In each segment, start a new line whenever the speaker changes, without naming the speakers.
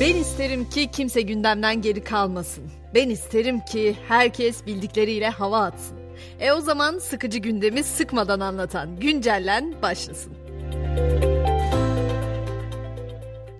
Ben isterim ki kimse gündemden geri kalmasın. Ben isterim ki herkes bildikleriyle hava atsın. E o zaman sıkıcı gündemi sıkmadan anlatan Güncellen başlasın.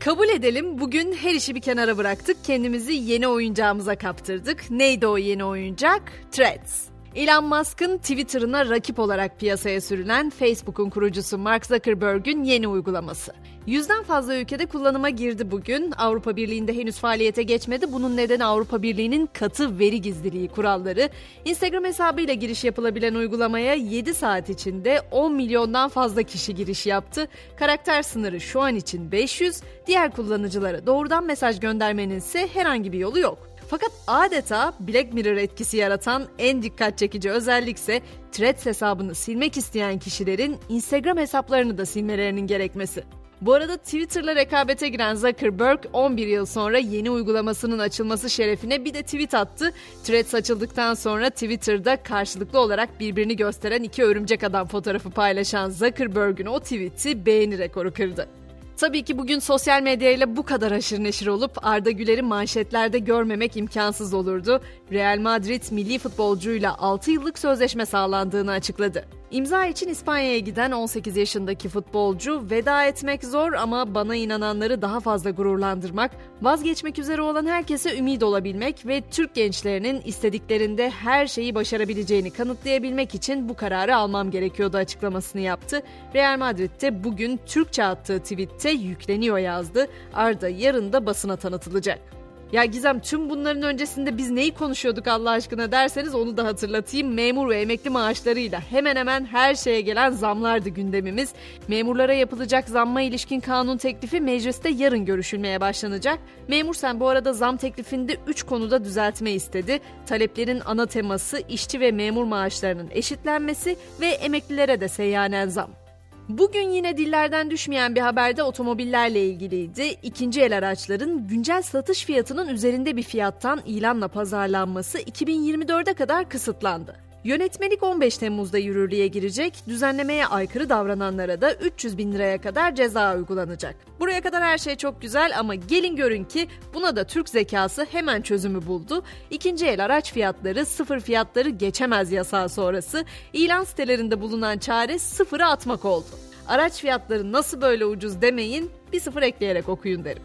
Kabul edelim bugün her işi bir kenara bıraktık. Kendimizi yeni oyuncağımıza kaptırdık. Neydi o yeni oyuncak? Threads. Elon Musk'ın Twitter'ına rakip olarak piyasaya sürülen Facebook'un kurucusu Mark Zuckerberg'ün yeni uygulaması. Yüzden fazla ülkede kullanıma girdi bugün. Avrupa Birliği'nde henüz faaliyete geçmedi. Bunun nedeni Avrupa Birliği'nin katı veri gizliliği kuralları. Instagram hesabıyla giriş yapılabilen uygulamaya 7 saat içinde 10 milyondan fazla kişi giriş yaptı. Karakter sınırı şu an için 500. Diğer kullanıcılara doğrudan mesaj göndermenin ise herhangi bir yolu yok. Fakat adeta Black Mirror etkisi yaratan en dikkat çekici özellikse Threads hesabını silmek isteyen kişilerin Instagram hesaplarını da silmelerinin gerekmesi. Bu arada Twitter'la rekabete giren Zuckerberg 11 yıl sonra yeni uygulamasının açılması şerefine bir de tweet attı. Threads açıldıktan sonra Twitter'da karşılıklı olarak birbirini gösteren iki örümcek adam fotoğrafı paylaşan Zuckerberg'ün o tweet'i beğeni rekoru kırdı. Tabii ki bugün sosyal medyayla bu kadar aşırı neşir olup Arda Güler'i manşetlerde görmemek imkansız olurdu. Real Madrid milli futbolcuyla 6 yıllık sözleşme sağlandığını açıkladı. İmza için İspanya'ya giden 18 yaşındaki futbolcu veda etmek zor ama bana inananları daha fazla gururlandırmak, vazgeçmek üzere olan herkese ümit olabilmek ve Türk gençlerinin istediklerinde her şeyi başarabileceğini kanıtlayabilmek için bu kararı almam gerekiyordu açıklamasını yaptı. Real Madrid'de bugün Türkçe attığı tweette yükleniyor yazdı. Arda yarın da basına tanıtılacak. Ya Gizem tüm bunların öncesinde biz neyi konuşuyorduk Allah aşkına derseniz onu da hatırlatayım. Memur ve emekli maaşlarıyla hemen hemen her şeye gelen zamlardı gündemimiz. Memurlara yapılacak zamma ilişkin kanun teklifi mecliste yarın görüşülmeye başlanacak. Memur sen bu arada zam teklifinde 3 konuda düzeltme istedi. Taleplerin ana teması işçi ve memur maaşlarının eşitlenmesi ve emeklilere de seyyanen zam. Bugün yine dillerden düşmeyen bir haberde otomobillerle ilgiliydi. İkinci el araçların güncel satış fiyatının üzerinde bir fiyattan ilanla pazarlanması 2024'e kadar kısıtlandı. Yönetmelik 15 Temmuz'da yürürlüğe girecek, düzenlemeye aykırı davrananlara da 300 bin liraya kadar ceza uygulanacak. Buraya kadar her şey çok güzel ama gelin görün ki buna da Türk zekası hemen çözümü buldu. İkinci el araç fiyatları sıfır fiyatları geçemez yasağı sonrası ilan sitelerinde bulunan çare sıfırı atmak oldu. Araç fiyatları nasıl böyle ucuz demeyin bir sıfır ekleyerek okuyun derim.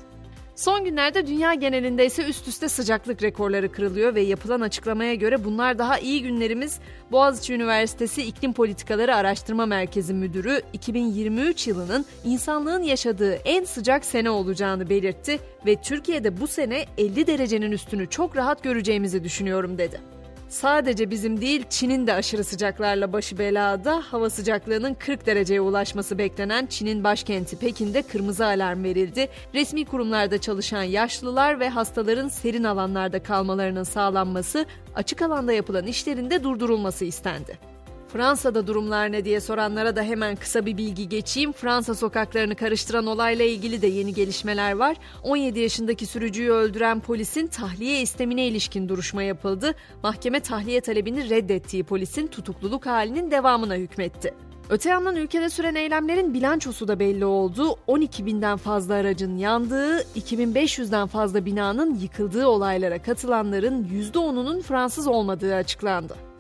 Son günlerde dünya genelinde ise üst üste sıcaklık rekorları kırılıyor ve yapılan açıklamaya göre bunlar daha iyi günlerimiz. Boğaziçi Üniversitesi İklim Politikaları Araştırma Merkezi Müdürü 2023 yılının insanlığın yaşadığı en sıcak sene olacağını belirtti ve Türkiye'de bu sene 50 derecenin üstünü çok rahat göreceğimizi düşünüyorum dedi. Sadece bizim değil Çin'in de aşırı sıcaklarla başı belada hava sıcaklığının 40 dereceye ulaşması beklenen Çin'in başkenti Pekin'de kırmızı alarm verildi. Resmi kurumlarda çalışan yaşlılar ve hastaların serin alanlarda kalmalarının sağlanması, açık alanda yapılan işlerin de durdurulması istendi. Fransa'da durumlar ne diye soranlara da hemen kısa bir bilgi geçeyim. Fransa sokaklarını karıştıran olayla ilgili de yeni gelişmeler var. 17 yaşındaki sürücüyü öldüren polisin tahliye istemine ilişkin duruşma yapıldı. Mahkeme tahliye talebini reddettiği polisin tutukluluk halinin devamına hükmetti. Öte yandan ülkede süren eylemlerin bilançosu da belli oldu. 12 binden fazla aracın yandığı, 2500'den fazla binanın yıkıldığı olaylara katılanların %10'unun Fransız olmadığı açıklandı.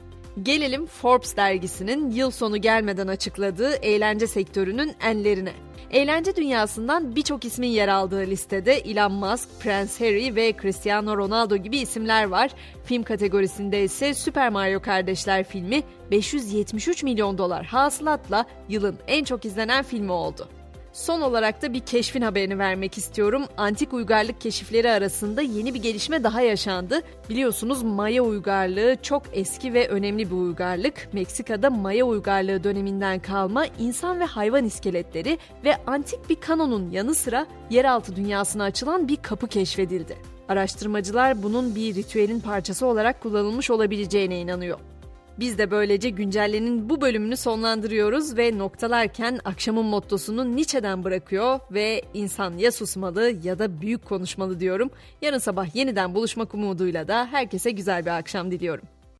Gelelim Forbes dergisinin yıl sonu gelmeden açıkladığı eğlence sektörünün enlerine. Eğlence dünyasından birçok ismin yer aldığı listede Elon Musk, Prince Harry ve Cristiano Ronaldo gibi isimler var. Film kategorisinde ise Super Mario Kardeşler filmi 573 milyon dolar hasılatla yılın en çok izlenen filmi oldu. Son olarak da bir keşfin haberini vermek istiyorum. Antik uygarlık keşifleri arasında yeni bir gelişme daha yaşandı. Biliyorsunuz Maya uygarlığı çok eski ve önemli bir uygarlık. Meksika'da Maya uygarlığı döneminden kalma insan ve hayvan iskeletleri ve antik bir kanonun yanı sıra yeraltı dünyasına açılan bir kapı keşfedildi. Araştırmacılar bunun bir ritüelin parçası olarak kullanılmış olabileceğine inanıyor. Biz de böylece güncellenin bu bölümünü sonlandırıyoruz ve noktalarken akşamın mottosunu Nietzsche'den bırakıyor ve insan ya susmalı ya da büyük konuşmalı diyorum. Yarın sabah yeniden buluşmak umuduyla da herkese güzel bir akşam diliyorum.